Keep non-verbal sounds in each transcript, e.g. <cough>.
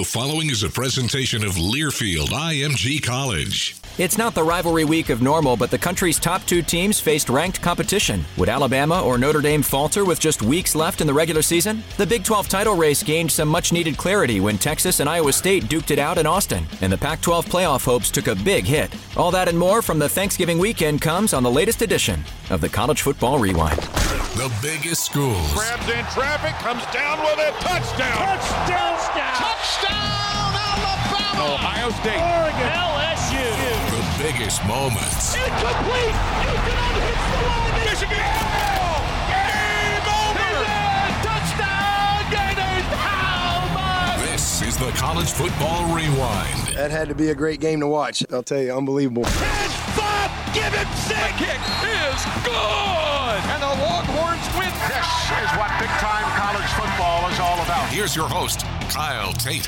The following is a presentation of Learfield IMG College. It's not the rivalry week of normal, but the country's top two teams faced ranked competition. Would Alabama or Notre Dame falter with just weeks left in the regular season? The Big 12 title race gained some much needed clarity when Texas and Iowa State duked it out in Austin, and the Pac 12 playoff hopes took a big hit. All that and more from the Thanksgiving weekend comes on the latest edition of the College Football Rewind. The biggest schools. Grabs in traffic, comes down with it. Touchdown! Touchdown! Touchdown! Alabama! Ohio State. Oregon! LSU! The biggest moments. Incomplete! Houston hits the line! Michigan! Game over! Touchdown! Gators! How much? This is the College Football Rewind. That had to be a great game to watch. I'll tell you, unbelievable. 10 5! Give him six! The kick is good! And the Longhorns win. This is what big time college football is all about. Here's your host, Kyle Tate.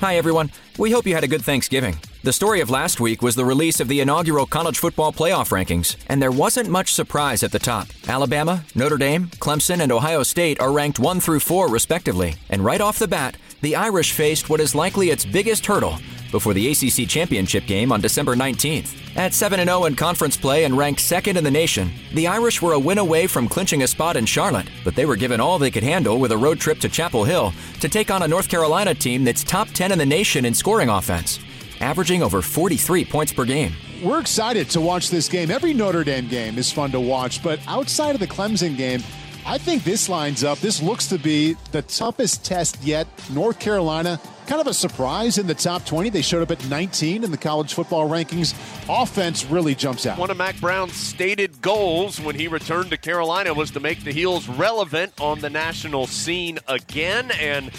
Hi, everyone. We hope you had a good Thanksgiving. The story of last week was the release of the inaugural college football playoff rankings, and there wasn't much surprise at the top. Alabama, Notre Dame, Clemson, and Ohio State are ranked 1 through 4, respectively. And right off the bat, the Irish faced what is likely its biggest hurdle before the ACC Championship game on December 19th. At 7 0 in conference play and ranked second in the nation, the Irish were a win away from clinching a spot in Charlotte, but they were given all they could handle with a road trip to Chapel Hill to take on a North Carolina team that's top 10 in the nation in scoring offense, averaging over 43 points per game. We're excited to watch this game. Every Notre Dame game is fun to watch, but outside of the Clemson game, I think this lines up. This looks to be the toughest test yet. North Carolina, kind of a surprise in the top 20. They showed up at 19 in the college football rankings. Offense really jumps out. One of Mack Brown's stated goals when he returned to Carolina was to make the Heels relevant on the national scene again. And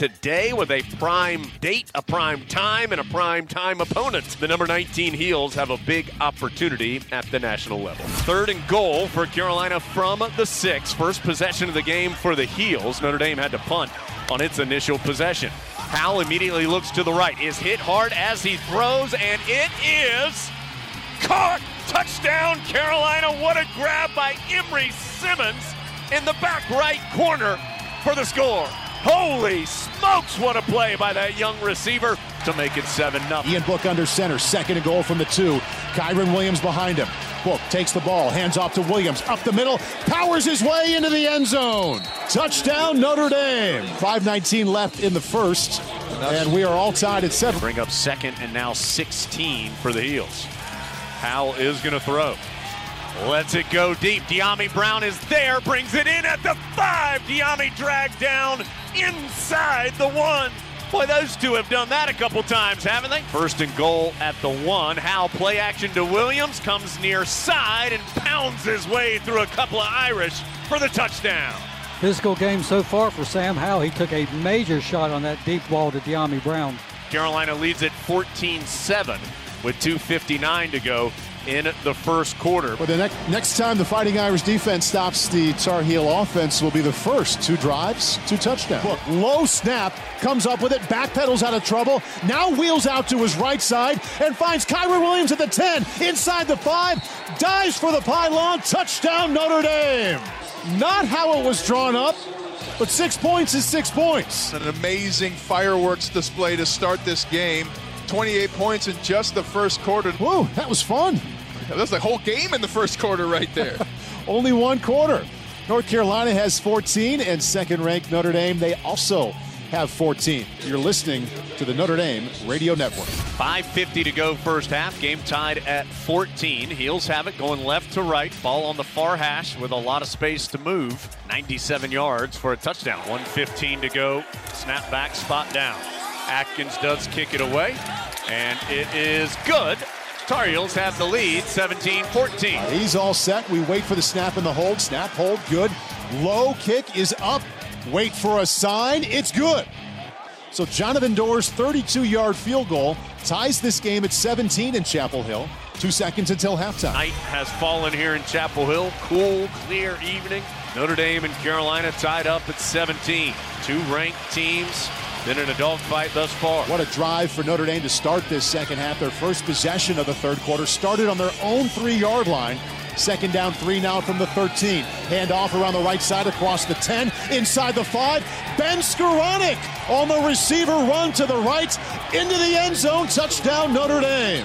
today, with a prime date, a prime time, and a prime time opponent, the number 19 Heels have a big opportunity at the national level. Third and goal for Carolina from the six. First possession of the game for the Heels. Notre Dame had to punt on its initial possession. Howell immediately looks to the right, is hit hard as he throws, and it is caught. Touchdown, Carolina. What a grab by Emery Simmons in the back right corner for the score. Holy smokes, what a play by that young receiver to make it 7 0. Ian Book under center, second and goal from the two. Kyren Williams behind him. Book takes the ball, hands off to Williams, up the middle, powers his way into the end zone. Touchdown, Notre Dame. 5.19 left in the first, and we are all tied at seven. Bring up second and now 16 for the Heels. Howell is going to throw. Lets it go deep. Dyami Brown is there, brings it in at the five. Dyami dragged down inside the one. Boy, those two have done that a couple times, haven't they? First and goal at the one. How play action to Williams, comes near side and pounds his way through a couple of Irish for the touchdown. Physical game so far for Sam Howell. He took a major shot on that deep ball to Dyami Brown. Carolina leads at 14 7 with 2.59 to go in the first quarter. Well, the next, next time the Fighting Irish defense stops the Tar Heel offense will be the first. Two drives, two touchdowns. Look, low snap, comes up with it, backpedals out of trouble, now wheels out to his right side and finds Kyren Williams at the 10, inside the 5, dives for the pylon, touchdown Notre Dame. Not how it was drawn up, but six points is six points. An amazing fireworks display to start this game. 28 points in just the first quarter. Whoa, that was fun. That was the whole game in the first quarter right there. <laughs> Only one quarter. North Carolina has 14, and second ranked Notre Dame, they also have 14. You're listening to the Notre Dame Radio Network. 5.50 to go first half. Game tied at 14. Heels have it going left to right. Ball on the far hash with a lot of space to move. 97 yards for a touchdown. 115 to go. Snap back, spot down. Atkins does kick it away, and it is good. Tar Heels have the lead 17 14. He's all set. We wait for the snap and the hold. Snap, hold, good. Low kick is up. Wait for a sign. It's good. So Jonathan Doerer's 32 yard field goal ties this game at 17 in Chapel Hill. Two seconds until halftime. Night has fallen here in Chapel Hill. Cool, clear evening. Notre Dame and Carolina tied up at 17. Two ranked teams been in a dogfight thus far. What a drive for Notre Dame to start this second half. Their first possession of the third quarter started on their own three yard line. Second down, three now from the 13. Hand off around the right side across the 10. Inside the five. Ben Skowronek on the receiver run to the right. Into the end zone. Touchdown, Notre Dame.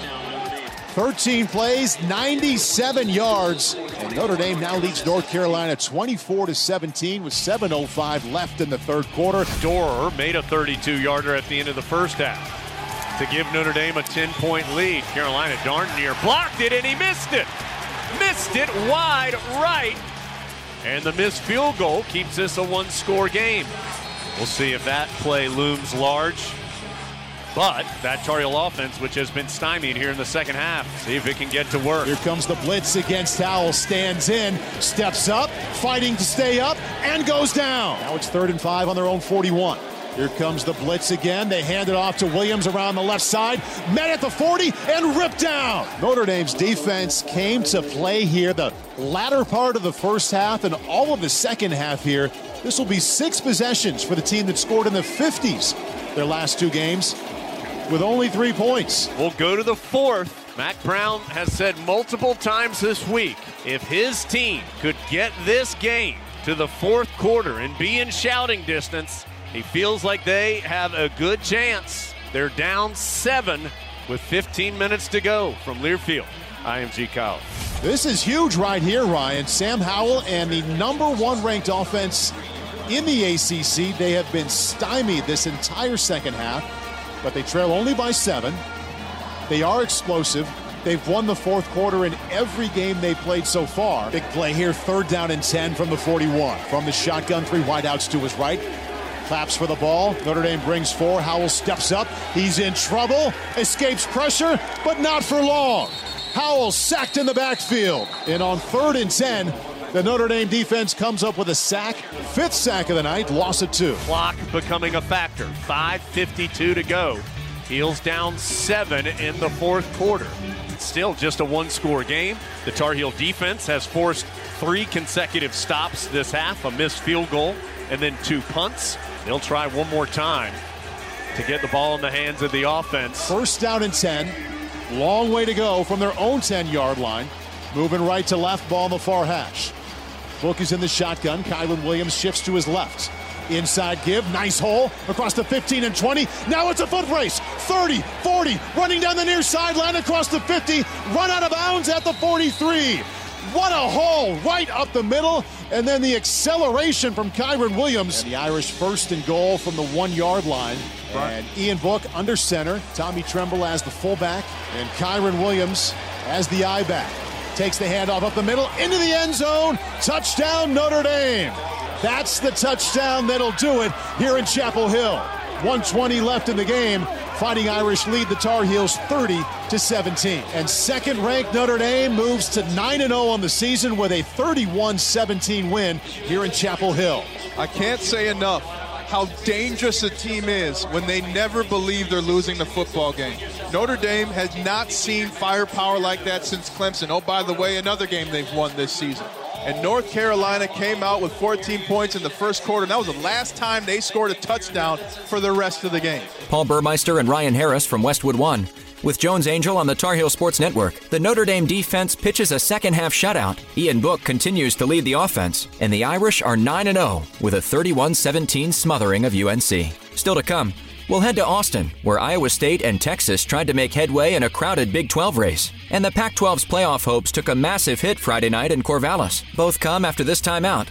13 plays, 97 yards, and Notre Dame now leads North Carolina 24 to 17 with 7:05 left in the third quarter. Doerer made a 32-yarder at the end of the first half to give Notre Dame a 10-point lead. Carolina darn near blocked it, and he missed it. Missed it wide right, and the missed field goal keeps this a one-score game. We'll see if that play looms large. But that Tar Heel offense, which has been stymied here in the second half, see if it can get to work. Here comes the blitz against Howell. Stands in, steps up, fighting to stay up, and goes down. Now it's third and five on their own 41. Here comes the blitz again. They hand it off to Williams around the left side. Met at the 40 and ripped down. Notre Dame's defense came to play here the latter part of the first half and all of the second half here. This will be six possessions for the team that scored in the 50s their last two games with only three points. We'll go to the fourth. Mack Brown has said multiple times this week if his team could get this game to the fourth quarter and be in shouting distance, he feels like they have a good chance. They're down seven with 15 minutes to go from Learfield. IMG College. This is huge right here, Ryan. Sam Howell and the number one ranked offense in the ACC. They have been stymied this entire second half but they trail only by seven. They are explosive. They've won the fourth quarter in every game they played so far. Big play here, third down and 10 from the 41. From the shotgun, three wideouts to his right. Claps for the ball. Notre Dame brings four. Howell steps up. He's in trouble. Escapes pressure, but not for long. Howell sacked in the backfield. And on third and 10, the Notre Dame defense comes up with a sack, fifth sack of the night, loss of two. Clock becoming a factor. 5.52 to go. Heels down seven in the fourth quarter. Still just a one score game. The Tar Heel defense has forced three consecutive stops this half a missed field goal and then two punts. They'll try one more time to get the ball in the hands of the offense. First down and 10. Long way to go from their own 10 yard line. Moving right to left, ball in the far hash. Book is in the shotgun. Kyren Williams shifts to his left. Inside give, nice hole across the 15 and 20. Now it's a foot race. 30, 40, running down the near sideline across the 50, run out of bounds at the 43. What a hole right up the middle. And then the acceleration from Kyren Williams. And the Irish first and goal from the one yard line. And Ian Book under center. Tommy Tremble as the fullback. And Kyren Williams as the I back. Takes the handoff up the middle into the end zone. Touchdown, Notre Dame. That's the touchdown that'll do it here in Chapel Hill. 120 left in the game. Fighting Irish lead the Tar Heels 30 to 17. And second ranked Notre Dame moves to 9 0 on the season with a 31 17 win here in Chapel Hill. I can't say enough how dangerous a team is when they never believe they're losing the football game. Notre Dame has not seen firepower like that since Clemson. Oh, by the way, another game they've won this season. And North Carolina came out with 14 points in the first quarter. And that was the last time they scored a touchdown for the rest of the game. Paul Burmeister and Ryan Harris from Westwood One. With Jones Angell on the Tar Heel Sports Network, the Notre Dame defense pitches a second half shutout. Ian Book continues to lead the offense, and the Irish are 9 0 with a 31 17 smothering of UNC. Still to come, we'll head to Austin, where Iowa State and Texas tried to make headway in a crowded Big 12 race. And the Pac 12's playoff hopes took a massive hit Friday night in Corvallis. Both come after this timeout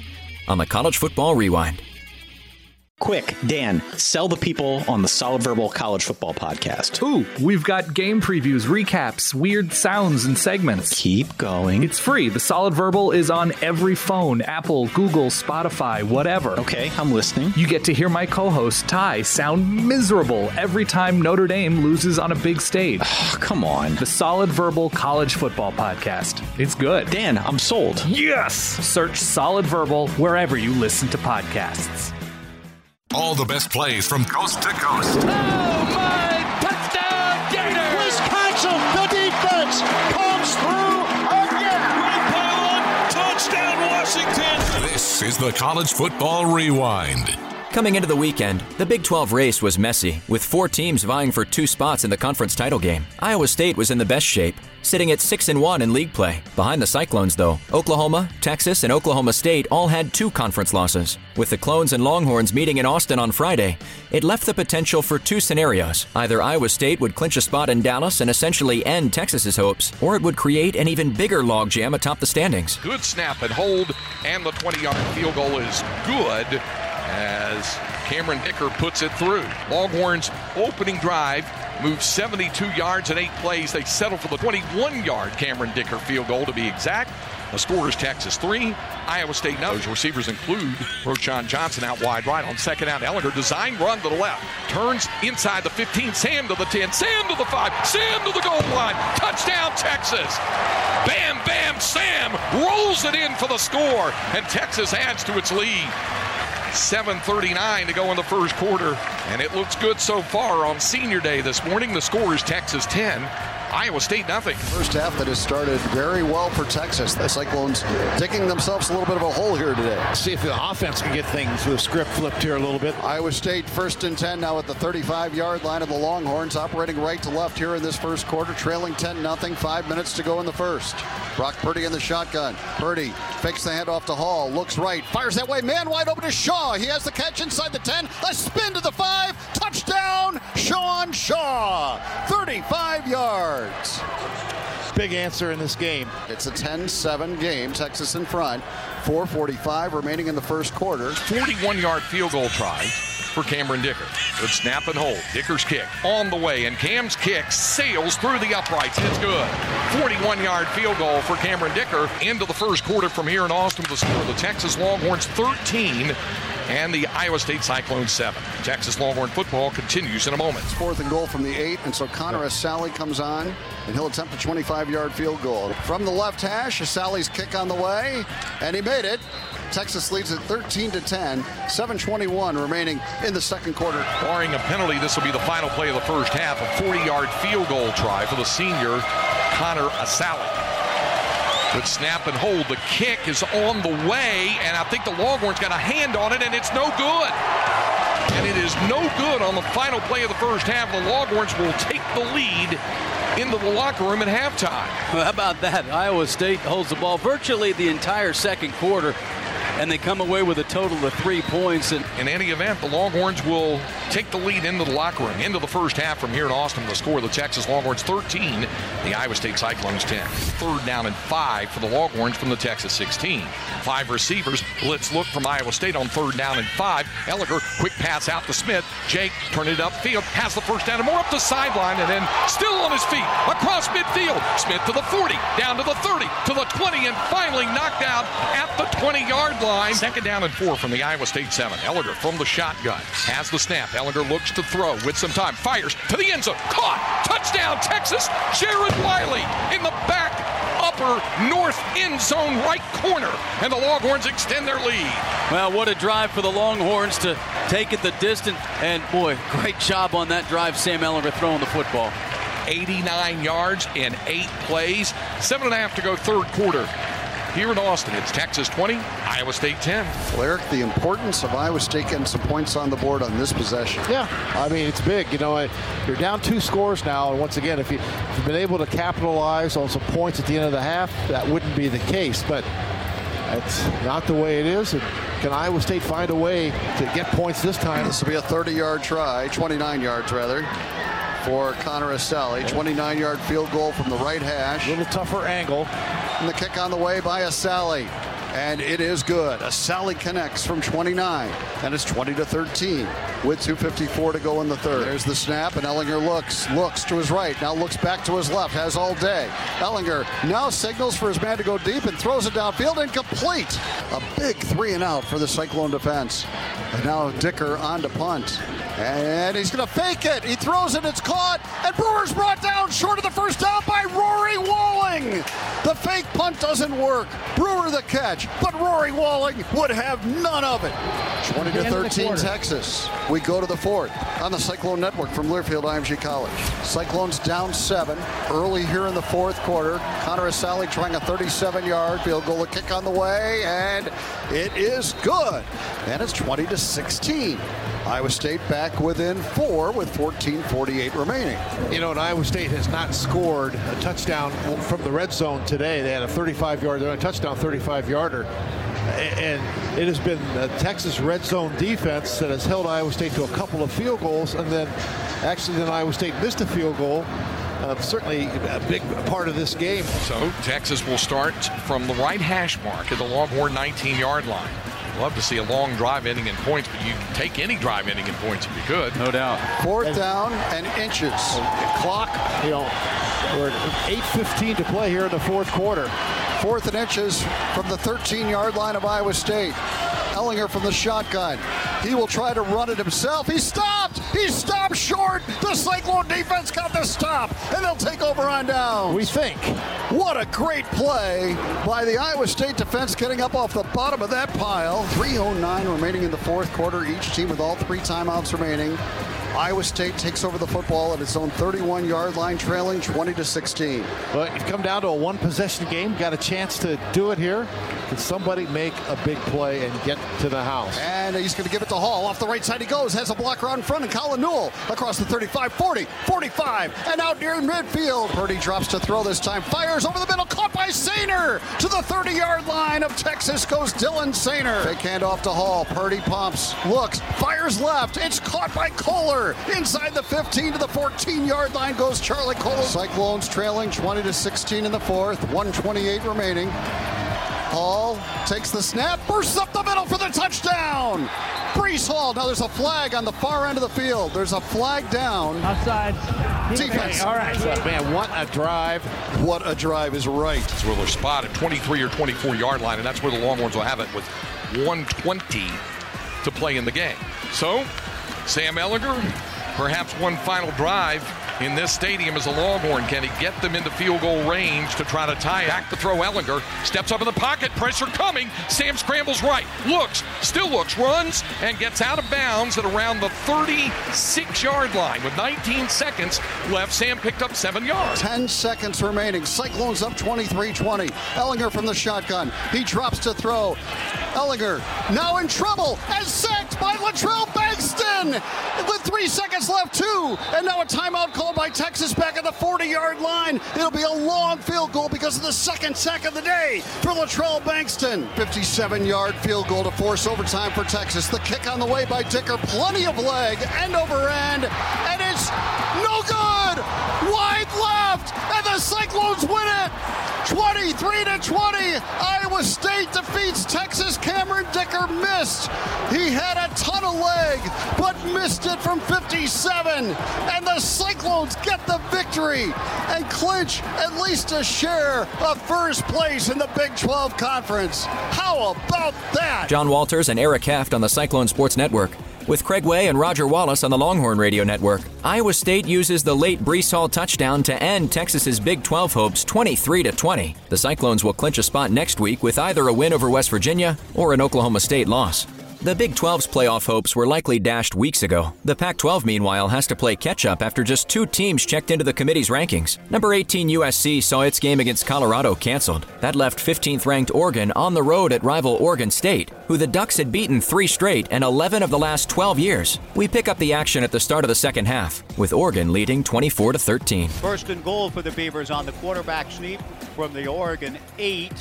on the College Football Rewind. Quick, Dan, sell the people on the Solid Verbal College Football Podcast. Ooh, we've got game previews, recaps, weird sounds, and segments. Keep going. It's free. The Solid Verbal is on every phone Apple, Google, Spotify, whatever. Okay, I'm listening. You get to hear my co host, Ty, sound miserable every time Notre Dame loses on a big stage. Oh, <sighs> come on. The Solid Verbal College Football Podcast. It's good. Dan, I'm sold. Yes! Search Solid Verbal wherever you listen to podcasts. All the best plays from coast to coast. Oh my! Touchdown Gators! Wisconsin, the defense comes through again. Red pylon, touchdown Washington. This is the College Football Rewind. Coming into the weekend, the Big 12 race was messy, with four teams vying for two spots in the conference title game. Iowa State was in the best shape, sitting at 6 and 1 in league play. Behind the Cyclones, though, Oklahoma, Texas, and Oklahoma State all had two conference losses. With the Clones and Longhorns meeting in Austin on Friday, it left the potential for two scenarios. Either Iowa State would clinch a spot in Dallas and essentially end Texas's hopes, or it would create an even bigger logjam atop the standings. Good snap and hold, and the 20 yard field goal is good as Cameron Dicker puts it through. Longhorns opening drive moves 72 yards in eight plays. They settle for the 21 yard Cameron Dicker field goal to be exact. The score is Texas 3, Iowa State no. Those receivers include Roschon Johnson out wide right on second out. Ehlinger design run to the left. Turns inside the 15. Sam to the 10. Sam to the 5. Sam to the goal line. Touchdown Texas. Bam, bam, Sam rolls it in for the score. And Texas adds to its lead. 7.39 to go in the first quarter, and it looks good so far on senior day this morning. The score is Texas 10, Iowa State nothing. First half that has started very well for Texas. The Cyclones digging themselves a little bit of a hole here today. See if the offense can get things with script flipped here a little bit. Iowa State first and 10 now at the 35 yard line of the Longhorns, operating right to left here in this first quarter, trailing 10 0. Five minutes to go in the first. Brock Purdy in the shotgun. Purdy fakes the handoff to Hall, looks right, fires that way, man wide open to Shaw. He has the catch inside the 10, a spin to the 5, touchdown, Sean Shaw, 35 yards. Big answer in this game. It's a 10 7 game, Texas in front, 4.45 remaining in the first quarter. 41 yard field goal try for Cameron Dicker. Good snap and hold. Dicker's kick on the way, and Cam's kick sails through the uprights. It's good. 41 yard field goal for Cameron Dicker into the first quarter from here in Austin with the score. The Texas Longhorns 13 and the Iowa State Cyclones 7. Texas Longhorn football continues in a moment. It's fourth and goal from the eight, and so Connor Assalley comes on, and he'll attempt a 25 yard field goal. From the left hash, Assalley's kick on the way, and he made it. Texas leads at 13 to 10, 7:21 remaining in the second quarter. Barring a penalty, this will be the final play of the first half. A 40-yard field goal try for the senior Connor Assalley. Good snap and hold. The kick is on the way, and I think the Longhorns got a hand on it, and it's no good. And it is no good on the final play of the first half. The Longhorns will take the lead into the locker room at halftime. Well, how about that? Iowa State holds the ball virtually the entire second quarter and they come away with a total of three points. And in any event, the Longhorns will take the lead into the locker room, into the first half from here in Austin. The score: the Texas Longhorns 13, the Iowa State Cyclones 10. Third down and five for the Longhorns from the Texas 16. Five receivers. Let's look from Iowa State on third down and five. Ehlinger, quick pass out to Smith. Jake turn it upfield, has the first down and more up the sideline, and then still on his feet across midfield. Smith to the 40, down to the 30, to the 20, and finally knocked out at the 20 yard line line. Second down and four from the Iowa State seven. Ehlinger from the shotgun. Has the snap. Ehlinger looks to throw with some time. Fires to the end zone. Caught. Touchdown, Texas. Jared Wiley in the back upper north end zone right corner. And the Longhorns extend their lead. Well, what a drive for the Longhorns to take it the distance. And boy, great job on that drive, Sam Ehlinger throwing the football. 89 yards in eight plays. Seven and a half to go, third quarter. Here in Austin, it's Texas 20, Iowa State 10. Well, Eric, the importance of Iowa State getting some points on the board on this possession. Yeah, I mean, it's big. You know, you're down two scores now. And once again, if, you, if you've been able to capitalize on some points at the end of the half, that wouldn't be the case. But that's not the way it is. And can Iowa State find a way to get points this time? This will be a 30 yard try, 29 yards rather for Connor Assalley. 29 yard field goal from the right hash. A little tougher angle. And the kick on the way by Assalley. And it is good. Assalley connects from 29. And it's 20 to 13 with 2.54 to go in the third. There's the snap, and Ehlinger looks, looks to his right, now looks back to his left, has all day. Ehlinger now signals for his man to go deep and throws it downfield incomplete. A big three and out for the Cyclone defense. And now Dicker on to punt. And he's going to fake it. He throws it. It's caught. And Brewer's brought down short of the first down by Rory Walling. The fake punt doesn't work. Brewer the catch. But Rory Walling would have none of it. 20 to 13 Texas. We go to the fourth on the Cyclone Network from Learfield IMG College. Cyclones down seven early here in the fourth quarter. Connor Assalley trying a 37 yard field goal, a kick on the way, and it is good. And it's 20 to 16. Iowa State back within four with 14:48 remaining. You know, and Iowa State has not scored a touchdown from the red zone today. They had a 35 yarder, a touchdown 35 yarder. And it has been the Texas red zone defense that has held Iowa State to a couple of field goals, and then actually then Iowa State missed a field goal. Uh, certainly a big part of this game. So Texas will start from the right hash mark at the Longhorn 19 yard line. Love to see a long drive ending in points, but you can take any drive ending in points if you could. No doubt. Fourth and down and inches. Clock, you know, we're at 8.15 to play here in the fourth quarter. Fourth and inches from the 13 yard line of Iowa State. Ehlinger from the shotgun. He will try to run it himself. He stopped. He stopped short. The Cyclone defense got the stop, and they'll take over on down. We think. What a great play by the Iowa State defense getting up off the bottom of that pile. 3.09 remaining in the fourth quarter. Each team with all three timeouts remaining. Iowa State takes over the football at its own 31 yard line, trailing 20 to 16. But you've come down to a one possession game. Got a chance to do it here. Can somebody make a big play and get to the house? And he's going to give it to Hall. Off the right side he goes. Has a blocker out in front. And Colin Newell across the 35, 40, 45, and out near midfield. Purdy drops to throw this time. Fires over the middle. Caught by Soehner. To the 30 yard line of Texas goes Dylan Soehner. Fake handoff to Hall. Purdy pumps. Looks. Fires left. It's caught by Kolar. Inside the 15 to the 14 yard line goes Charlie Cole. Cyclones trailing 20 to 16 in the fourth. 128 remaining. Hall takes the snap, bursts up the middle for the touchdown. Breece Hall. Now there's a flag on the far end of the field. There's a flag down. Outside. Defense. All right. Man, what a drive. What a drive is right. It's where they're spotted 23 or 24 yard line, and that's where the Longhorns will have it with 120 to play in the game. So, Sam Ehlinger, perhaps one final drive in this stadium as a Longhorn. Can he get them into field goal range to try to tie it? Back to throw Ehlinger. Steps up in the pocket. Pressure coming. Sam scrambles right. Looks. Still looks. Runs and gets out of bounds at around the 36 yard line. With 19 seconds left, Sam picked up seven yards. 10 seconds remaining. Cyclones up 23 20. Ehlinger from the shotgun. He drops to throw. Ehlinger now in trouble and sacked by Latrell With three seconds left, too. And now a timeout called by Texas back at the 40 yard line. It'll be a long field goal because of the second sack of the day for Latrell Bankston. 57 yard field goal to force overtime for Texas. The kick on the way by Dicker. Plenty of leg, end over end, and it's no good. Wide left, and the Cyclones win it. 23 to 20. Iowa State defeats Texas. Cameron Dicker missed. He had a ton of leg, but missed it from 57. And the Cyclones get the victory and clinch at least a share of first place in the Big 12 Conference. How about that? John Walters and Eric Heft on the Cyclone Sports Network. With Craig Way and Roger Wallace on the Longhorn Radio Network, Iowa State uses the late Breece Hall touchdown to end Texas's Big 12 hopes 23 to 20. The Cyclones will clinch a spot next week with either a win over West Virginia or an Oklahoma State loss. The Big 12's playoff hopes were likely dashed weeks ago. The Pac 12, meanwhile, has to play catch up after just two teams checked into the committee's rankings. Number 18 USC saw its game against Colorado canceled. That left 15th ranked Oregon on the road at rival Oregon State, who the Ducks had beaten three straight and 11 of the last 12 years. We pick up the action at the start of the second half, with Oregon leading 24 to 13. First and goal for the Beavers on the quarterback sneak from the Oregon 8.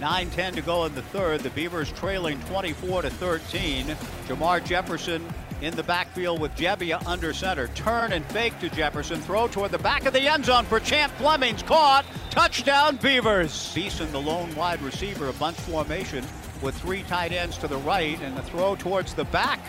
9-10 to go in the third. The Beavers trailing 24 to 13. Jermar Jefferson in the backfield with Gebbia under center. Turn and fake to Jefferson. Throw toward the back of the end zone for Champ Fleming's caught. Touchdown Beavers. Beeson, the lone wide receiver, a bunch formation with three tight ends to the right, and the throw towards the back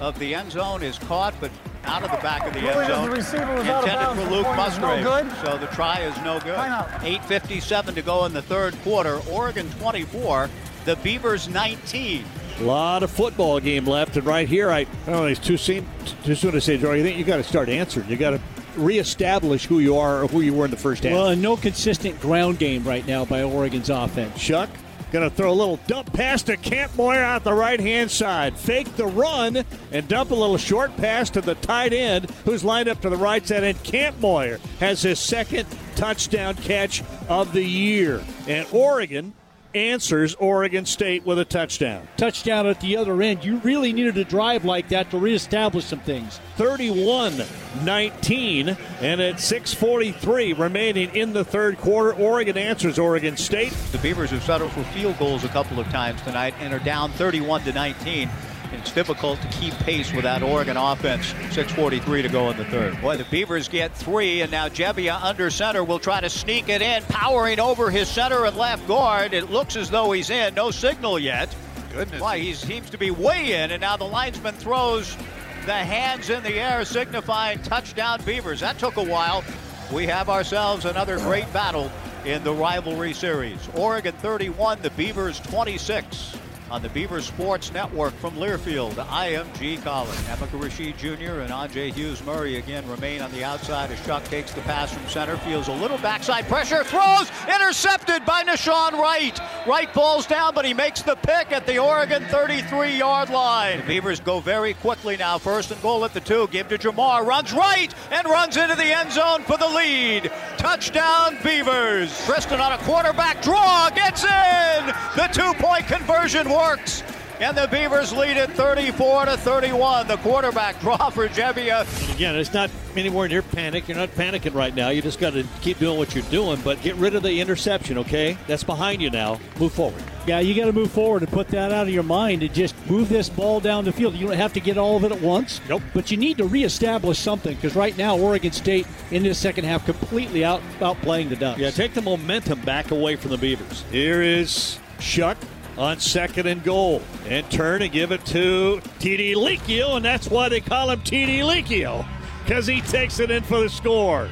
of the end zone is caught, but out of the back of the end zone. The receiver was Intended for Luke Musgrave. No so the try is no good. 8.57 to go in the third quarter. Oregon 24, the Beavers 19. A lot of football game left, and right here, I, I don't know, it's too soon, too soon to say, Joey. You think you got to start answering. You got to reestablish who you are or who you were in the first half. Well, no consistent ground game right now by Oregon's offense. Shough, Going to throw a little dump pass to Kampmoyer out the right hand side. Fake the run and dump a little short pass to the tight end who's lined up to the right side. And Kampmoyer has his second touchdown catch of the year. And Oregon answers Oregon State with a touchdown. Touchdown at the other end. You really needed a drive like that to reestablish some things. 31 19, and at 6.43 remaining in the third quarter, Oregon answers Oregon State. The Beavers have settled for field goals a couple of times tonight and are down 31 to 19. It's difficult to keep pace with that Oregon offense. 6.43 to go in the third. Boy, the Beavers get three, and now Gebbia under center will try to sneak it in, powering over his center and left guard. It looks as though he's in. No signal yet. Goodness. Why, he seems to be way in, and now the linesman throws the hands in the air, signifying touchdown Beavers. That took a while. We have ourselves another great battle in the rivalry series. Oregon 31, the Beavers 26 on the Beaver Sports Network from Learfield, IMG College. Emeka Rashid Jr. and Andre Hughes Murray again remain on the outside as Shough takes the pass from center, feels a little backside pressure, throws, intercepted by Nahshon Wright. Wright falls down, but he makes the pick at the Oregon 33 yard line. The Beavers go very quickly now, first and goal at the two, give to Jermar, runs right and runs into the end zone for the lead. Touchdown Beavers. Tristan on a quarterback draw, gets in. The two point conversion works. And the Beavers lead it 34 to 31. The quarterback <laughs> draw for Gebbia. Uh, again, it's not anywhere near panic. You're not panicking right now. You just got to keep doing what you're doing, but get rid of the interception, okay? That's behind you now. Move forward. Yeah, you got to move forward and put that out of your mind and just move this ball down the field. You don't have to get all of it at once. Nope. But you need to reestablish something because right now Oregon State in this second half completely out outplaying the Ducks. Yeah, take the momentum back away from the Beavers. Here is Shough on second and goal. And turn and give it to TD Leakio, and that's why they call him TD Leakio, because he takes it in for the score.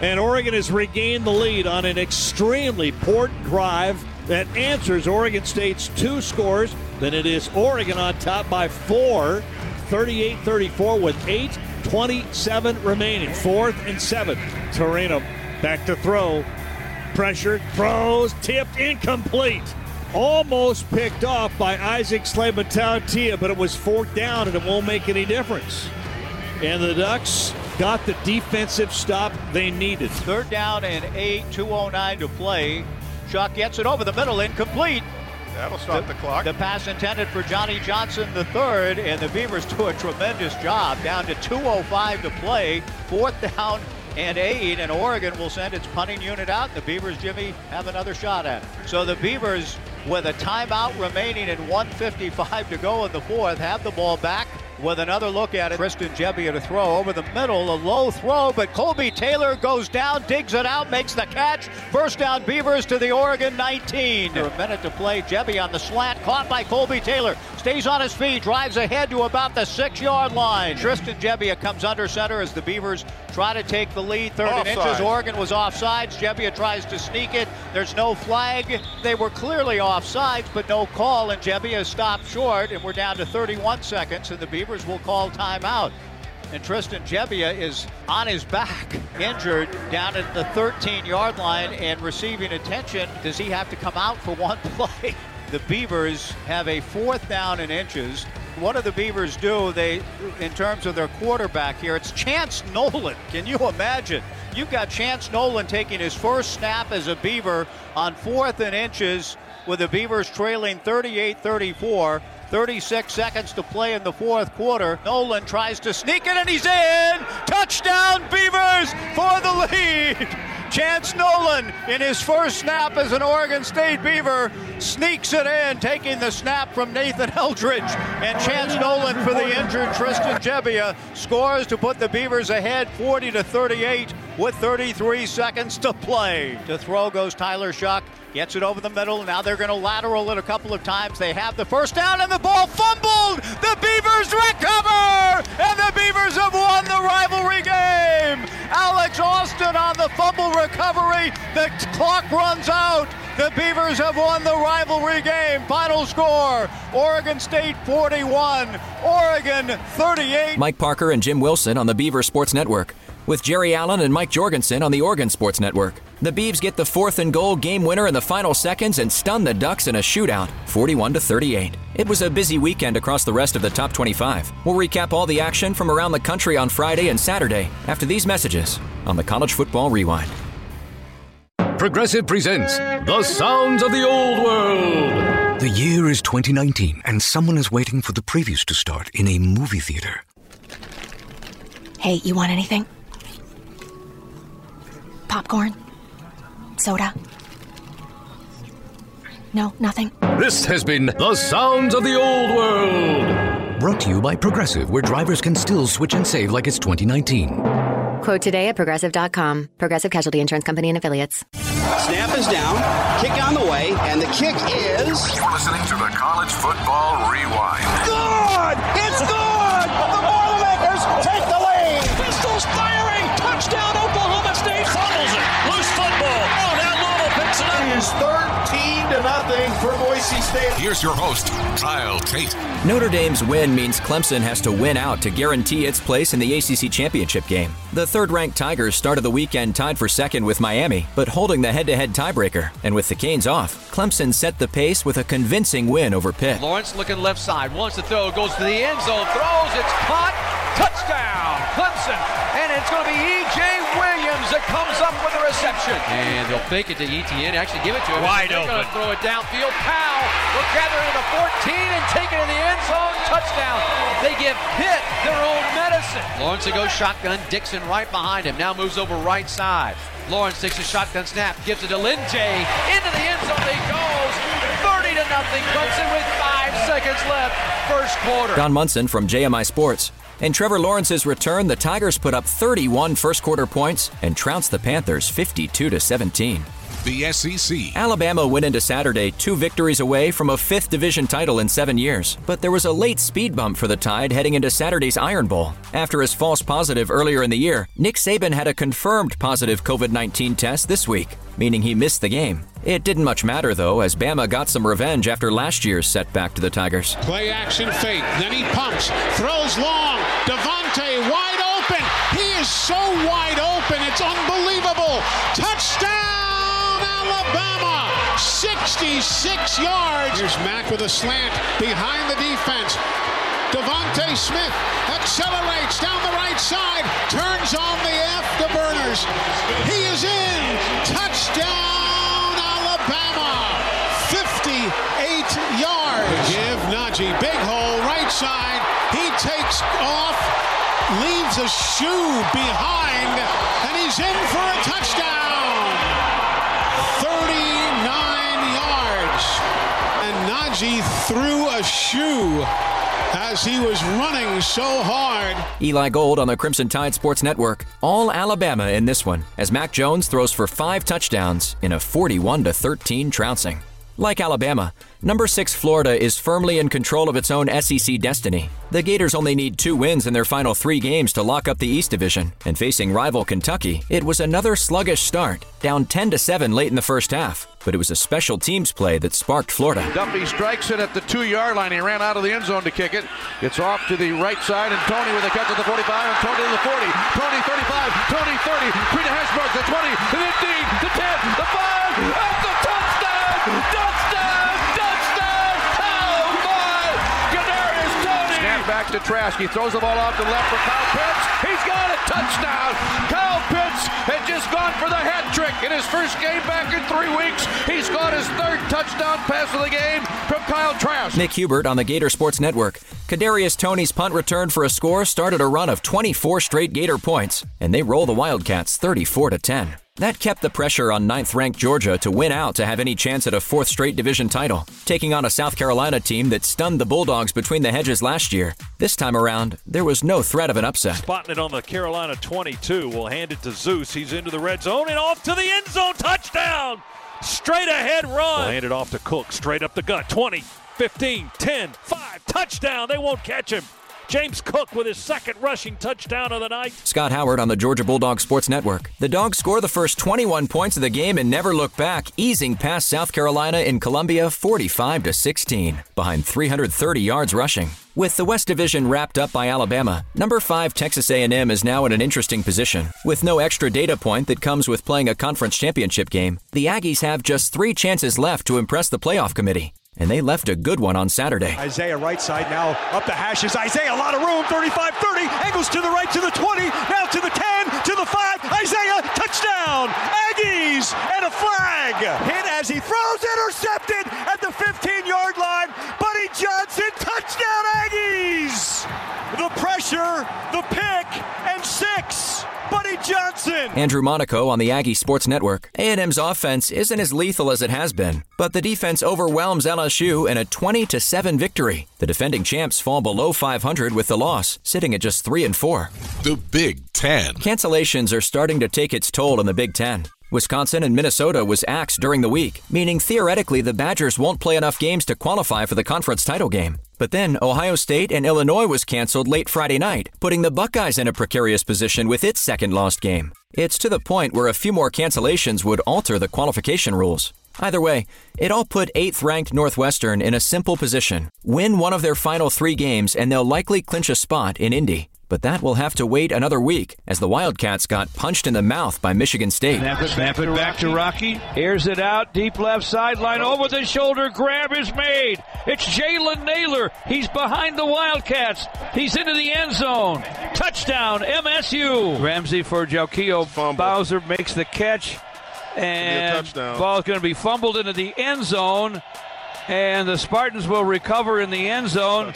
And Oregon has regained the lead on an extremely important drive that answers Oregon State's two scores. Then it is Oregon on top by four, 38 34 with 8 27 remaining. Fourth and seven. Torino back to throw. Pressure, throws, tipped, incomplete almost picked off by Isaac Slade-Matautia, but it was fourth down and it won't make any difference. And the Ducks got the defensive stop they needed. Third down and eight, 209 to play. Shough gets it over the middle, incomplete. That'll stop the, the, clock. The pass intended for Johnny Johnson the third, and the Beavers do a tremendous job. Down to 205 to play. Fourth down and eight, and Oregon will send its punting unit out. The Beavers, Jimmy, have another shot at it. So the Beavers, with a timeout remaining and 155 to go in the fourth, have the ball back with another look at it. Tristan Gebbia to throw over the middle, a low throw, but Colby Taylor goes down, digs it out, makes the catch. First down Beavers to the Oregon 19. A minute to play. Gebbia on the slant, caught by Colby Taylor. Stays on his feet, drives ahead to about the six yard line. Tristan Gebbia comes under center as the Beavers try to take the lead. Third and inches. Oregon was offsides. Gebbia tries to sneak it. There's no flag. They were clearly offsides, but no call, and Gebbia stopped short, and we're down to 31 seconds, and the Beavers will call timeout. And Tristan Gebbia is on his back, injured down at the 13 yard line and receiving attention. Does he have to come out for one <laughs> play? The Beavers have a fourth down in inches. What do the Beavers do? They, in terms of their quarterback here, it's Chance Nolan. Can you imagine? You've got Chance Nolan taking his first snap as a Beaver on fourth and inches with the Beavers trailing 38 34. 36 seconds to play in the fourth quarter. Nolan tries to sneak it and he's in. Touchdown Beavers for the lead. Chance Nolan in his first snap as an Oregon State Beaver sneaks it in, taking the snap from Nathan Eldridge. And Chance Nolan for the injured Tristan Gebbia scores to put the Beavers ahead 40 to 38 with 33 seconds to play. To throw goes Tyler Shough. Gets it over the middle. Now they're going to lateral it a couple of times. They have the first down and the ball fumbled. The Beavers recover. And the Beavers have won the rivalry game. Alex Austin on the fumble recovery. The clock runs out. The Beavers have won the rivalry game. Final score Oregon State 41, Oregon 38. Mike Parker and Jim Wilson on the Beaver Sports Network with Jerry Allen and Mike Jorgensen on the Oregon Sports Network. The Beavs get the fourth and goal game winner in the final seconds and stun the Ducks in a shootout, 41 to 38. It was a busy weekend across the rest of the top 25. We'll recap all the action from around the country on Friday and Saturday after these messages on the College Football Rewind. Progressive presents The Sounds of the Old World. The year is 2019, and someone is waiting for the previews to start in a movie theater. Hey, you want anything? Popcorn? Soda? No, nothing? This has been The Sounds of the Old World. Brought to you by Progressive, where drivers can still switch and save like it's 2019. Quote today at progressive.com. Progressive Casualty Insurance Company and Affiliates. Snap is down, kick on the way, and the kick is. You're listening to the College Football Rewind. Good! It's good! The Boilermakers take the lead! Pistols firing! For State. Here's your host, Kyle Tate. Notre Dame's win means Clemson has to win out to guarantee its place in the ACC championship game. The third ranked Tigers started the weekend tied for second with Miami, but holding the head to head tiebreaker. And with the Canes off, Clemson set the pace with a convincing win over Pitt. Lawrence looking left side, wants to throw, goes to the end zone, throws, it's caught, touchdown, Clemson. And it's going to be E.J. Williams that comes up with a reception. And they'll fake it to Etienne, actually give it to him. Wide They're open. going to throw it downfield. Powell will gather into the 14 and take it in the end zone. Touchdown. They give Pitt their own medicine. Lawrence to go shotgun. Dixon right behind him. Now moves over right side. Lawrence takes a shotgun snap, gives it to Lyn-J. Into the end zone he goes. 30 to nothing. Clemson with five seconds left. First quarter. Don Munson from JMI Sports. In Trevor Lawrence's return, the Tigers put up 31 first quarter points and trounced the Panthers 52 to 17. The SEC. Alabama went into Saturday two victories away from a fifth division title in seven years, but there was a late speed bump for the Tide heading into Saturday's Iron Bowl. After his false positive earlier in the year, Nick Saban had a confirmed positive COVID 19 test this week, meaning he missed the game. It didn't much matter though, as Bama got some revenge after last year's setback to the Tigers. Play action fake. Then he pumps, throws long. DeVonta wide open. He is so wide open. It's unbelievable. Touchdown, Alabama. 66 yards. Here's Mac with a slant behind the defense. DeVonta Smith accelerates down the right side, turns on the afterburners. He is in. Touchdown, Alabama. 58 yards. Give Najee big hole right side. He takes off, leaves a shoe behind, and he's in for a touchdown. 39 yards. And Najee threw a shoe as he was running so hard. Eli Gold on the Crimson Tide Sports Network. All Alabama in this one, as Mac Jones throws for five touchdowns in a 41 13 trouncing. Like Alabama, number 6 Florida is firmly in control of its own SEC destiny. The Gators only need two wins in their final three games to lock up the East Division, and facing rival Kentucky, it was another sluggish start, down 10 to 7 late in the first half. But it was a special teams play that sparked Florida. Duffy strikes it at the two yard line. He ran out of the end zone to kick it. It's off to the right side, and Tony with a catch at the 45, and Tony to the 40. Tony 35, Tony 30, Frida Hashbrook, back to Trask. He throws the ball off to left for Kyle Pitts. He's got a touchdown! Kyle Pitts had just gone for the hat trick in his first game back in three weeks. He's got his third touchdown pass of the game from Kyle Trask. Mick Hubert on the Gator Sports Network. Kadarius Toney's punt return for a score started a run of 24 straight Gator points, and they roll the Wildcats 34 to 10. That kept the pressure on ninth-ranked Georgia to win out to have any chance at a fourth straight division title, taking on a South Carolina team that stunned the Bulldogs between the hedges last year. This time around, there was no threat of an upset. Spotting it on the Carolina 22. We'll hand it to Zeus. He's into the red zone and off to the end zone. Touchdown! Straight ahead run. We'll hand it off to Cook. Straight up the gut. 20, 15, 10, 5. Touchdown. They won't catch him. James Cook with his second rushing touchdown of the night. Scott Howard on the Georgia Bulldog Sports Network. The Dogs score the first 21 points of the game and never look back, easing past South Carolina in Columbia 45 to 16, behind 330 yards rushing. With the West Division wrapped up by Alabama, number 5 Texas A&M is now in an interesting position. With no extra data point that comes with playing a conference championship game, the Aggies have just 3 chances left to impress the playoff committee and they left a good one on Saturday. Isaiah right side now up the hashes. Isaiah a lot of room. 35 30. Angles to the right to the 20. Now to the 10 to the 5. Isaiah touchdown. Aggies and a flag. Hit as he throws intercepted at the 15 yard line. Buddy Johnson touchdown Aggies. The pressure, the pick, and six. Buddy Johnson. Andrew Monaco on the Aggie Sports Network. A&M's offense isn't as lethal as it has been, but the defense overwhelms LSU in a 20 to 7 victory. The defending champs fall below 500 with the loss, sitting at just 3 and 4. The Big 10. Cancellations are starting to take its toll in the Big 10. Wisconsin and Minnesota was axed during the week, meaning theoretically the Badgers won't play enough games to qualify for the conference title game. But then Ohio State and Illinois was canceled late Friday night, putting the Buckeyes in a precarious position with its second lost game. It's to the point where a few more cancellations would alter the qualification rules. Either way, it all put 8th ranked Northwestern in a simple position. Win one of their final three games, and they'll likely clinch a spot in Indy. But that will have to wait another week as the Wildcats got punched in the mouth by Michigan State. Snap it, snap it back to Rocky. Airs it out, deep left sideline, over the shoulder, grab is made. It's Jalen Nailor. He's behind the Wildcats. He's into the end zone. Touchdown, MSU. Ramsey for Jalkio. Bowser makes the catch. And ball is going to be fumbled into the end zone. And the Spartans will recover in the end zone.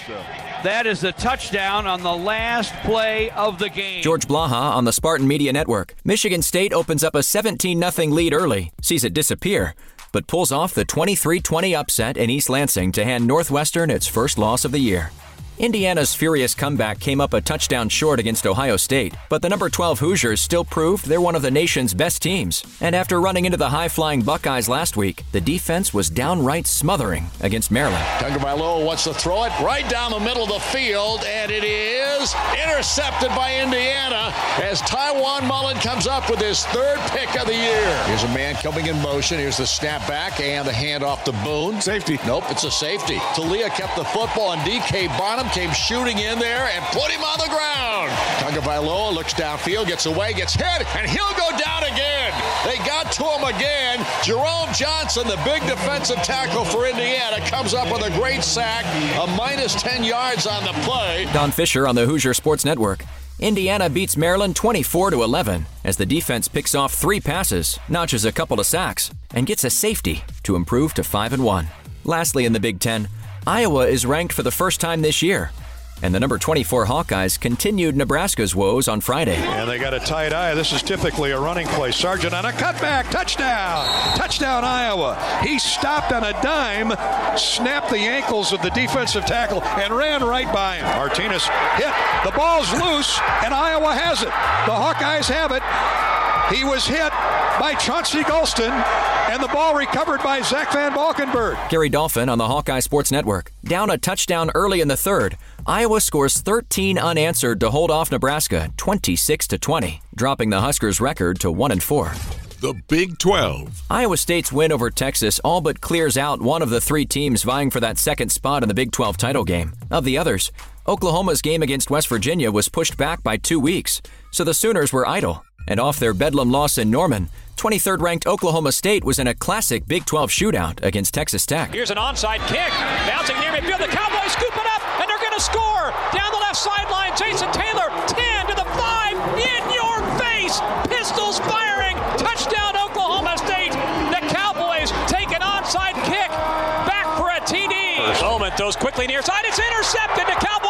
That is the touchdown on the last play of the game. George Blaha on the Spartan Media Network. Michigan State opens up a 17 0 lead early, sees it disappear, but pulls off the 23 20 upset in East Lansing to hand Northwestern its first loss of the year. Indiana's furious comeback came up a touchdown short against Ohio State, but the number 12 Hoosiers still proved they're one of the nation's best teams. And after running into the high flying Buckeyes last week, the defense was downright smothering against Maryland. Tagovailoa wants to throw it right down the middle of the field, and it is intercepted by Indiana as Tiawan Mullen comes up with his third pick of the year. Here's a man coming in motion. Here's the snap back and the handoff to Boone. Safety. Nope, it's a safety. Taulia kept the football, and DK Bonhomme came shooting in there and put him on the ground. Tagovailoa looks downfield, gets away, gets hit, and he'll go down again. They got to him again. Jerome Johnson, the big defensive tackle for Indiana, comes up with a great sack, a minus 10 yards on the play. Don Fisher on the Hoosier Sports Network. Indiana beats Maryland 24 to 11 as the defense picks off three passes, notches a couple of sacks, and gets a safety to improve to 5 and 1. Lastly in the Big 10, Iowa is ranked for the first time this year. And the number 24 Hawkeyes continued Nebraska's woes on Friday. And they got a tight eye. This is typically a running play. Sargent on a cutback. Touchdown. Touchdown, Iowa. He stopped on a dime, snapped the ankles of the defensive tackle, and ran right by him. Martinez hit. The ball's loose, and Iowa has it. The Hawkeyes have it. He was hit by Chauncey Golston, and the ball recovered by Zach Van Valkenburg. Gary Dolphin on the Hawkeye Sports Network. Down a touchdown early in the third, Iowa scores 13 unanswered to hold off Nebraska 26 to 20, dropping the Huskers' record to 1 and 4. The Big 12. Iowa State's win over Texas all but clears out one of the three teams vying for that second spot in the Big 12 title game. Of the others, Oklahoma's game against West Virginia was pushed back by two weeks, so the Sooners were idle. And off their Bedlam loss in Norman, 23rd ranked Oklahoma State was in a classic Big 12 shootout against Texas Tech. Here's an onside kick. Bouncing near midfield. The Cowboys scoop it up, and they're going to score. Down the left sideline, Jason Taylor, 10 to the 5. In your face. Pistols firing. Touchdown, Oklahoma State. The Cowboys take an onside kick. Back for a TD. Bowman throws quickly near side. It's intercepted. The Cowboys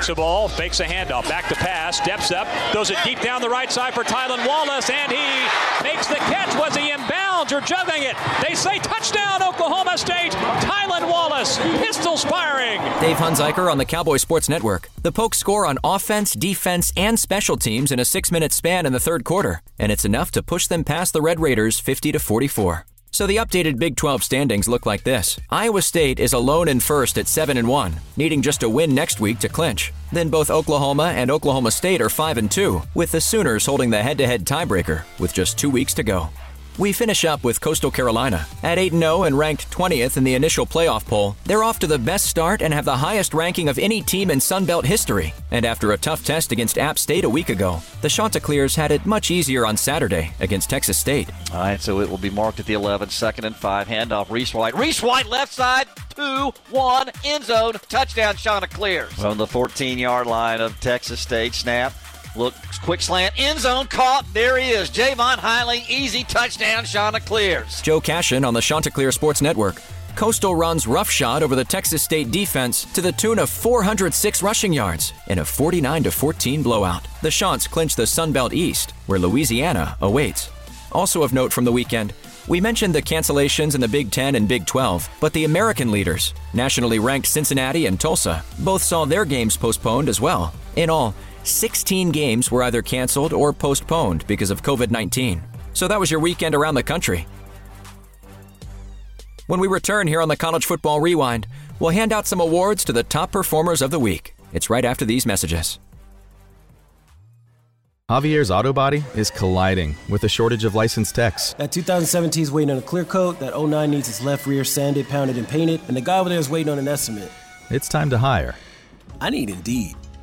takes the ball, fakes a handoff, back to pass, steps up, throws it deep down the right side for Tylan Wallace, and he makes the catch. Was he in bounds or juggling it? They say touchdown, Oklahoma State. Tylan Wallace, pistols firing. Dave Hunziker on the Cowboy Sports Network. The Pokes score on offense, defense, and special teams in a six minute span in the third quarter, and it's enough to push them past the Red Raiders 50 to 44. So the updated Big 12 standings look like this. Iowa State is alone in first at 7 and 1, needing just a win next week to clinch. Then both Oklahoma and Oklahoma State are 5 and 2, with the Sooners holding the head-to-head tiebreaker with just 2 weeks to go. We finish up with Coastal Carolina. At 8 0 and ranked 20th in the initial playoff poll, they're off to the best start and have the highest ranking of any team in Sunbelt history. And after a tough test against App State a week ago, the Chanticleers had it much easier on Saturday against Texas State. All right, so it will be marked at the 11, second and five. Handoff, Reese White. Reese White, left side, two, one, end zone, touchdown, Chanticleers. On the 14 yard line of Texas State, snap. Look, quick slant, end zone, caught. There he is. Jaivon Heiligh, easy touchdown, Chanticleers. Joe Cashin on the Chanticleer Sports Network. Coastal runs roughshod over the Texas State defense to the tune of 406 rushing yards in a 49 14 blowout. The Chants clinch the Sun Belt East, where Louisiana awaits. Also of note from the weekend, we mentioned the cancellations in the Big 10 and Big 12, but the American leaders, nationally ranked Cincinnati and Tulsa, both saw their games postponed as well. In all, 16 games were either canceled or postponed because of COVID 19. So that was your weekend around the country. When we return here on the College Football Rewind, we'll hand out some awards to the top performers of the week. It's right after these messages. Javier's Auto Body is colliding with a shortage of licensed techs. That 2017 is waiting on a clear coat, that 09 needs its left rear sanded, pounded, and painted, and the guy over there is waiting on an estimate. It's time to hire. I need Indeed.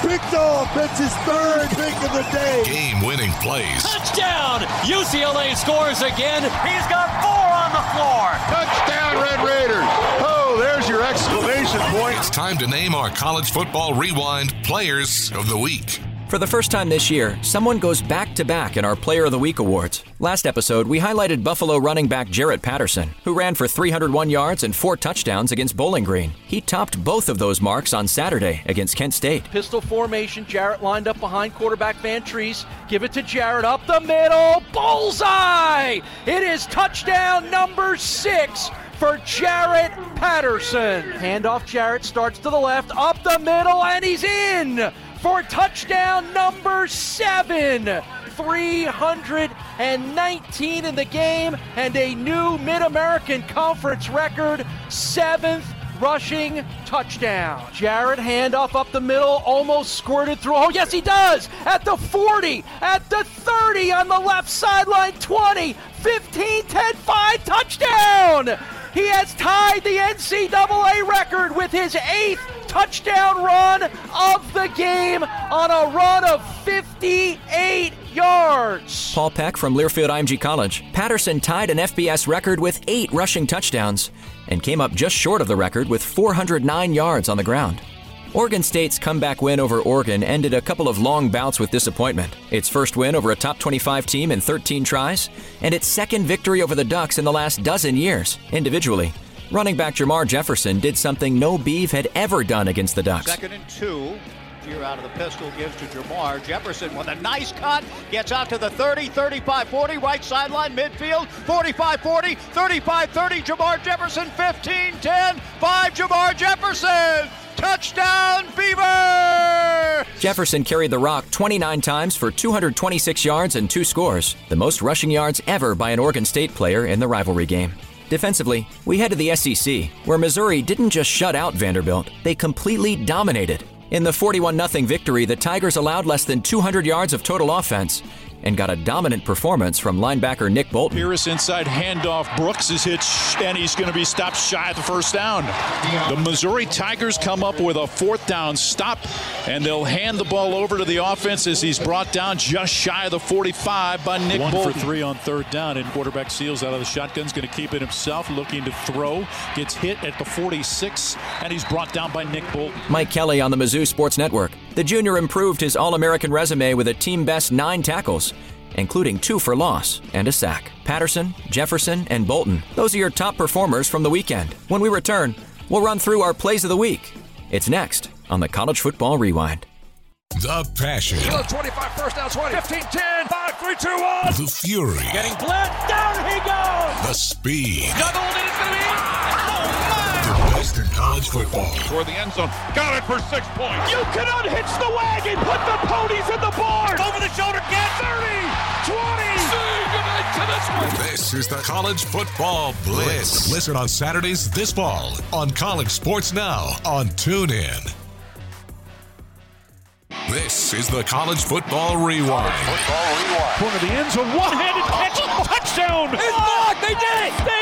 picked off. It's his third pick of the day. Game winning plays. Touchdown! UCLA scores again. He's got four on the floor. Touchdown, Red Raiders. Oh, there's your exclamation point. It's time to name our college football rewind players of the week. For the first time this year, someone goes back to back in our Player of the Week awards. Last episode, we highlighted Buffalo running back Jaret Patterson, who ran for 301 yards and four touchdowns against Bowling Green. He topped both of those marks on Saturday against Kent State. Pistol formation. Jaret lined up behind quarterback Vantrease. Give it to Jaret up the middle. Bullseye! It is touchdown number six for Jaret Patterson. Handoff Jaret starts to the left, up the middle, and he's in for touchdown number seven. 319 in the game and a new Mid American Conference record, seventh rushing touchdown. Jaret handoff up the middle, almost squirted through. Oh, yes, he does! At the 40, at the 30 on the left sideline, 20, 15, 10, 5, touchdown! He has tied the NCAA record with his eighth touchdown run of the game on a run of 58 yards. Paul Peck from Learfield IMG College. Patterson tied an FBS record with eight rushing touchdowns and came up just short of the record with 409 yards on the ground. Oregon State's comeback win over Oregon ended a couple of long bouts with disappointment. Its first win over a top 25 team in 13 tries, and its second victory over the Ducks in the last dozen years, individually. Running back Jermar Jefferson did something no Beeve had ever done against the Ducks. Second and two. Here out of the pistol gives to Jermar. Jefferson with a nice cut. Gets out to the 30, 35 40, right sideline, midfield, 45 40, 35 30. Jermar Jefferson, 15 10, 5. Jermar Jefferson. Touchdown, Beaver! Jefferson carried the rock 29 times for 226 yards and two scores, the most rushing yards ever by an Oregon State player in the rivalry game. Defensively, we head to the SEC, where Missouri didn't just shut out Vanderbilt, they completely dominated. In the 41 0 victory, the Tigers allowed less than 200 yards of total offense and got a dominant performance from linebacker Nick Bolton. Pierce inside handoff. Brooks is hit, and he's going to be stopped shy at the first down. The Missouri Tigers come up with a fourth down stop, and they'll hand the ball over to the offense as he's brought down just shy of the 45 by Nick One Bolton. for three on third down, and quarterback Seals out of the shotgun's going to keep it himself, looking to throw. Gets hit at the 46, and he's brought down by Nick Bolton. Mike Kelly on the Mizzou Sports Network. The junior improved his All American resume with a team best nine tackles, including two for loss and a sack. Patterson, Jefferson, and Bolton. Those are your top performers from the weekend. When we return, we'll run through our plays of the week. It's next on the College Football Rewind. The passion, Still 25, first down 20, 15, 10, 5, 3, 2, 1. the fury, Getting blitzed. Down he goes. the speed. Juggled, and it's going to be. The best in college football. Toward the end zone. Got it for six points. You can unhitch the wagon, put the ponies in the barn. Over the shoulder, get 30, 20. Say goodnight to this one. This is the College Football Blitz. Listen on Saturdays this fall on College Sports Now on TuneIn. This is the College Football Rewind. Corner of the end zone, one-handed catch, touchdown! It's blocked. They did it. State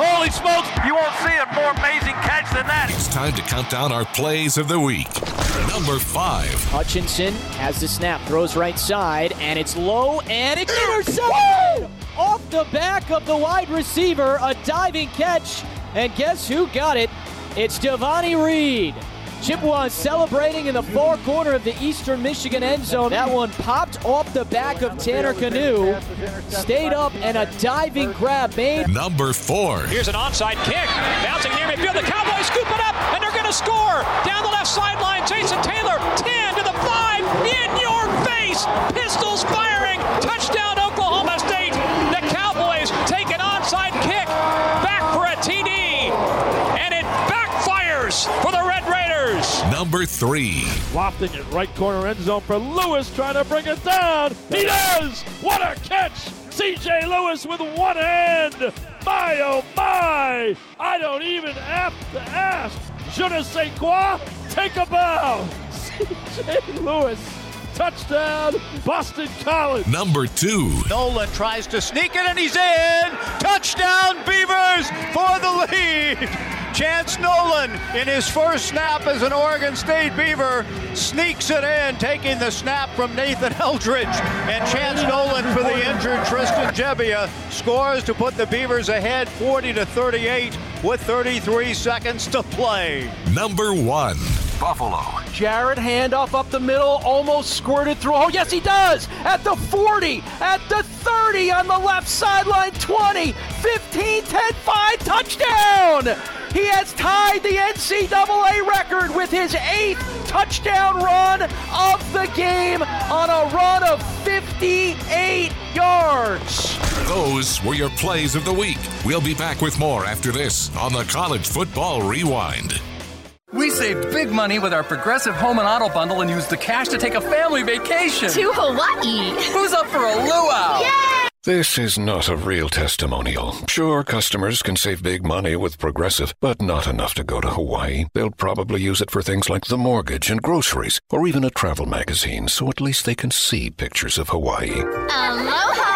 Holy smokes! You won't see a more amazing catch than that. It's time to count down our plays of the week. Number five. Hutchinson has the snap, throws right side, and it's low, and it's intercepted! Off the back of the wide receiver, a diving catch, and guess who got it? It's Devontae Reed. Chippewa celebrating in the far corner of the Eastern Michigan end zone. That one popped off the back of Tanner Knue, stayed up, and a diving grab made. Number four. Here's an onside kick. Bouncing near midfield. The Cowboys scoop it up, and they're going to score. Down the left sideline, Jason Taylor. 10 to the 5. In your face. Pistols firing. Touchdown, Number three. Lofting it right corner end zone for Lewis trying to bring it down. He does! What a catch! CJ Lewis with one hand. My oh my! I don't even have to ask. Je ne sais quoi? Take a bow. <laughs> CJ Lewis. Touchdown, Boston College. Number two. Nolan tries to sneak it and he's in. Touchdown Beavers for the lead. Chance Nolan in his first snap as an Oregon State Beaver sneaks it in, taking the snap from Nathan Eldridge. And Chance Nolan for the injured Tristan Gebbia scores to put the Beavers ahead 40 to 38 with 33 seconds to play. Number one. Buffalo. Jaret handoff up the middle, almost squirted through. Oh, yes, he does! At the 40, at the 30 on the left sideline, 20, 15, 10, 5, touchdown! He has tied the NCAA record with his eighth touchdown run of the game on a run of 58 yards. Those were your plays of the week. We'll be back with more after this on the College Football Rewind. We saved big money with our Progressive Home and Auto Bundle and used the cash to take a family vacation. To Hawaii. Who's up for a luau? Yay! This is not a real testimonial. Sure, customers can save big money with Progressive, but not enough to go to Hawaii. They'll probably use it for things like the mortgage and groceries, or even a travel magazine, so at least they can see pictures of Hawaii. Aloha!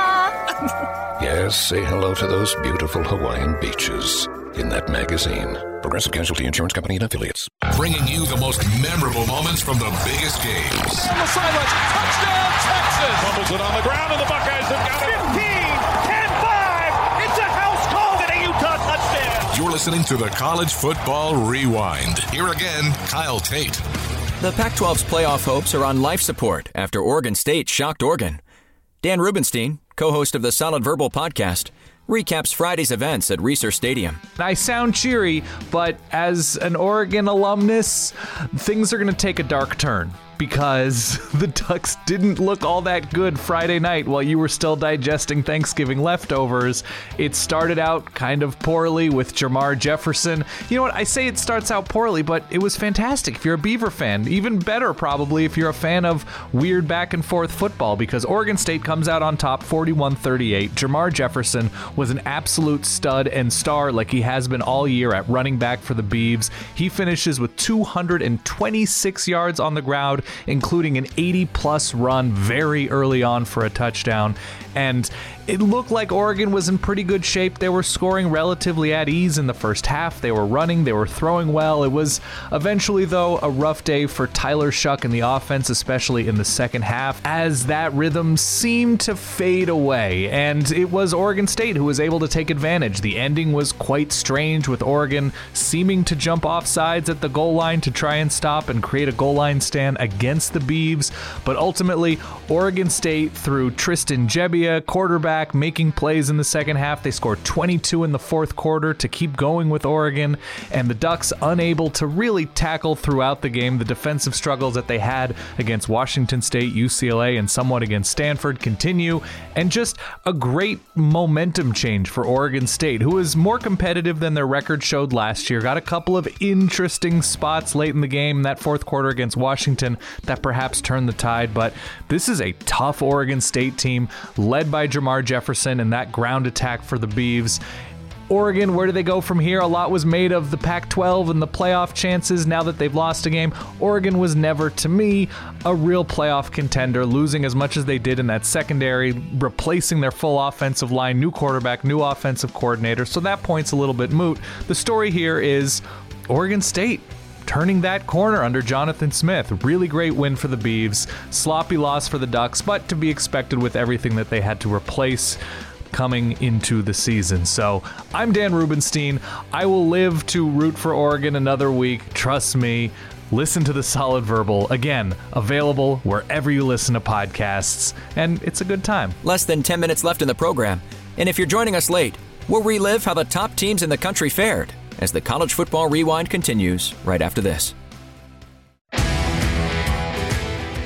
<laughs> yes, say hello to those beautiful Hawaiian beaches in that magazine. Progressive Casualty Insurance Company and affiliates. Bringing you the most memorable moments from the biggest games. On the sidelines, touchdown Texas! Fumbles it on the ground, and the Buckeyes have got it. 15, 10, 5. It's a house call and a Utah touchdown. You're listening to the College Football Rewind. Here again, Kyle Tate. The Pac 12's playoff hopes are on life support after Oregon State shocked Oregon. Dan Rubenstein, co host of the Solid Verbal podcast, recaps Friday's events at Reser Stadium. I sound cheery, but as an Oregon alumnus, things are going to take a dark turn because <laughs> the Ducks didn't look all that good Friday night while you were still digesting Thanksgiving leftovers. It started out kind of poorly with Jermar Jefferson. You know what? I say it starts out poorly, but it was fantastic if you're a Beaver fan. Even better, probably, if you're a fan of weird back and forth football because Oregon State comes out on top 41 38. Jermar Jefferson was an absolute stud and star like he has been all year at running back for the Beavs. He finishes with 226 yards on the ground including an 80 plus run very early on for a touchdown. And it looked like Oregon was in pretty good shape. They were scoring relatively at ease in the first half. They were running, they were throwing well. It was eventually, though, a rough day for Tyler Shough and the offense, especially in the second half, as that rhythm seemed to fade away. And it was Oregon State who was able to take advantage. The ending was quite strange, with Oregon seeming to jump off sides at the goal line to try and stop and create a goal line stand against the Beavs. But ultimately, Oregon State, through Tristan Gebbia, quarterback, making plays in the second half. They scored 22 in the fourth quarter to keep going with Oregon, and the Ducks unable to really tackle throughout the game. The defensive struggles that they had against Washington State, UCLA, and somewhat against Stanford continue, and just a great momentum change for Oregon State, who is more competitive than their record showed last year. Got a couple of interesting spots late in the game, that fourth quarter against Washington, that perhaps turned the tide, but this is a tough Oregon State team led by Jefferson and that ground attack for the Beavs. Oregon, where do they go from here? A lot was made of the Pac 12 and the playoff chances now that they've lost a game. Oregon was never, to me, a real playoff contender, losing as much as they did in that secondary, replacing their full offensive line, new quarterback, new offensive coordinator. So that point's a little bit moot. The story here is Oregon State turning that corner under Jonathan Smith. Really great win for the Beavs. Sloppy loss for the Ducks, but to be expected with everything that they had to replace coming into the season. So I'm Dan Rubenstein. I will live to root for Oregon another week. Trust me. Listen to the Solid Verbal. Again, available wherever you listen to podcasts, and it's a good time. Less than 10 minutes left in the program. And if you're joining us late, we'll relive how the top teams in the country fared as the College Football Rewind continues right after this.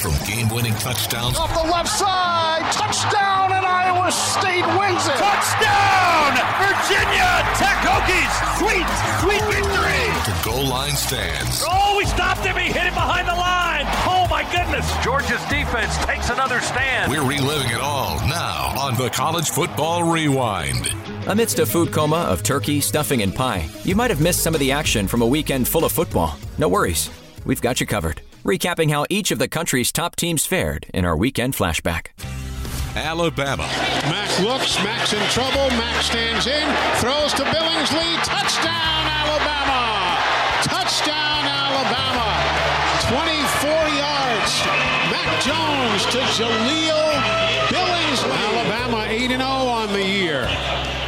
From game-winning touchdowns Off the left side, touchdown, and Iowa State wins it. Touchdown, Virginia Tech Hokies. Sweet, sweet victory. to goal line stands. Oh, we stopped him. He hit it behind the line. Oh, my goodness. Georgia's defense takes another stand. We're reliving it all now on the College Football Rewind. Amidst a food coma of turkey, stuffing, and pie, you might have missed some of the action from a weekend full of football. No worries, we've got you covered. Recapping how each of the country's top teams fared in our weekend flashback. Alabama. Mac looks, Mac's in trouble, Mac stands in, throws to Billingsley, touchdown Alabama! Touchdown Alabama! 24 yards. Mac Jones to Jahleel Billingsley. Alabama 8 0 on the year.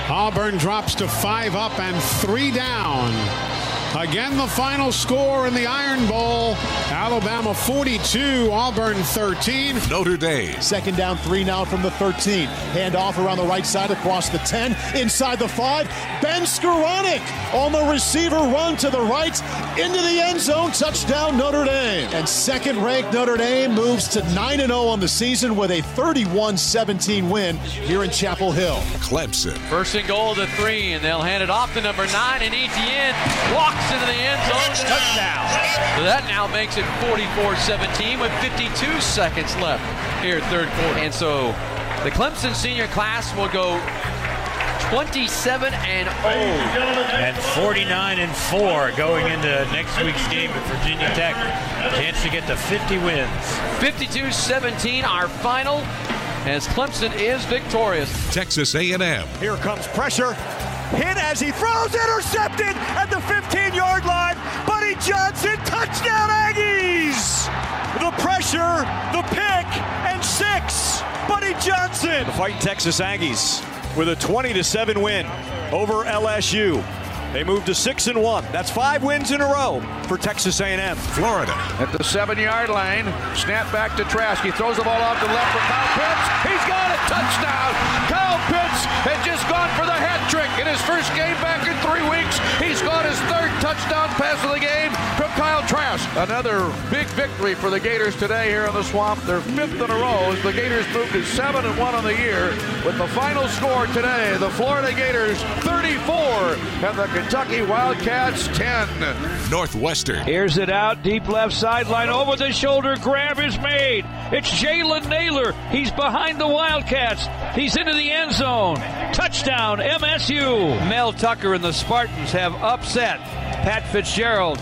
Auburn drops to 5 up and 3 down. Again, the final score in the Iron Bowl Alabama 42, Auburn 13. Notre Dame. Second down, three now from the 13. Hand off around the right side across the 10, inside the 5. Ben Skowronek on the receiver run to the right, into the end zone. Touchdown, Notre Dame. And second ranked Notre Dame moves to 9 0 on the season with a 31 17 win here in Chapel Hill. Clemson. First and goal to three, and they'll hand it off to number nine, and Etienne walks into the end zone, touchdown. So that now makes it 44-17 with 52 seconds left here, third quarter. And so the Clemson senior class will go 27 and 0 and 49 and 4 going into next week's game at Virginia Tech. Chance to get to 50 wins. 52-17 our final as Clemson is victorious. Texas A&M. Here comes pressure. Hit as he throws, intercepted at the 15-yard line. Buddy Johnson, touchdown Aggies! The pressure, the pick, and six. Buddy Johnson. The fight Texas Aggies with a 20 to 7 win over LSU. They moved to six and one. That's five wins in a row for Texas A&M. Florida. At the seven-yard line, snap back to Trask. He throws the ball off to left for Kyle Pitts. He's got a touchdown. Kyle Pitts had just gone for the hat trick in his first game back in three weeks. He's got his third touchdown pass of the game from Kyle Trask. Another big victory for the Gators today here in the Swamp. Their fifth in a row as the Gators move to seven and one on the year. With the final score today, the Florida Gators 34 and the Kentucky Wildcats 10. Northwestern. Here's it out, deep left sideline, over the shoulder, grab is made. It's Jalen Nailor. He's behind the Wildcats. He's into the end zone. Touchdown, MSU. Mel Tucker and the Spartans have upset Pat Fitzgerald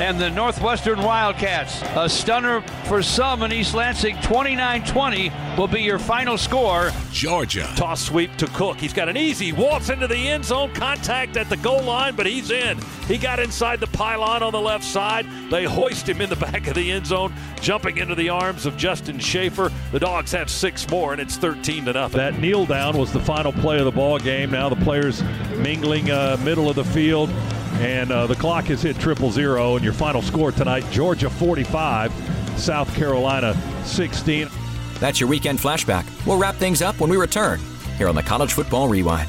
and the Northwestern Wildcats. A stunner for some in East Lansing, 29-20 will be your final score. Georgia. Toss sweep to Cook. He's got an easy waltz into the end zone, contact at the goal line, but he's in. He got inside the pylon on the left side. They hoist him in the <laughs> back of the end zone, jumping into the arms of Justin Shaffer. The Dogs have six more, and it's 13 to nothing. That kneel down was the final play of the ball game. Now the players mingling uh, middle of the field. And uh, the clock has hit triple zero, and your final score tonight Georgia 45, South Carolina 16. That's your weekend flashback. We'll wrap things up when we return here on the College Football Rewind.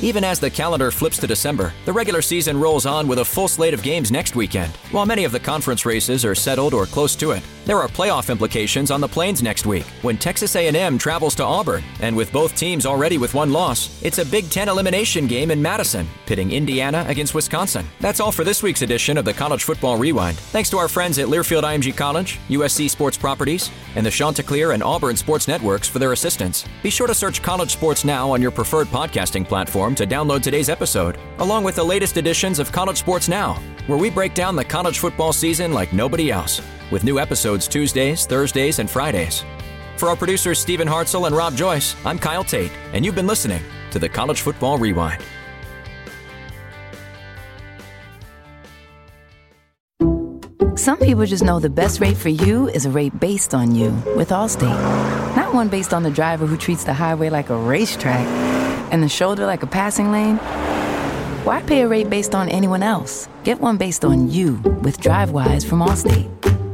Even as the calendar flips to December, the regular season rolls on with a full slate of games next weekend. While many of the conference races are settled or close to it, there are playoff implications on the Plains next week when Texas A&M travels to Auburn, and with both teams already with one loss, it's a Big 10 elimination game in Madison, pitting Indiana against Wisconsin. That's all for this week's edition of the College Football Rewind. Thanks to our friends at Learfield IMG College, USC Sports Properties, and the Chanticleer and Auburn Sports Networks for their assistance. Be sure to search College Sports Now on your preferred podcasting platform to download today's episode, along with the latest editions of College Sports Now, where we break down the college football season like nobody else, with new episodes Tuesdays, Thursdays, and Fridays. For our producers Stephen Hartzell and Rob Joyce, I'm Kyle Tate, and you've been listening to the College Football Rewind. Some people just know the best rate for you is a rate based on you with Allstate. Not one based on the driver who treats the highway like a racetrack and the shoulder like a passing lane. Why pay a rate based on anyone else? Get one based on you with DriveWise from Allstate.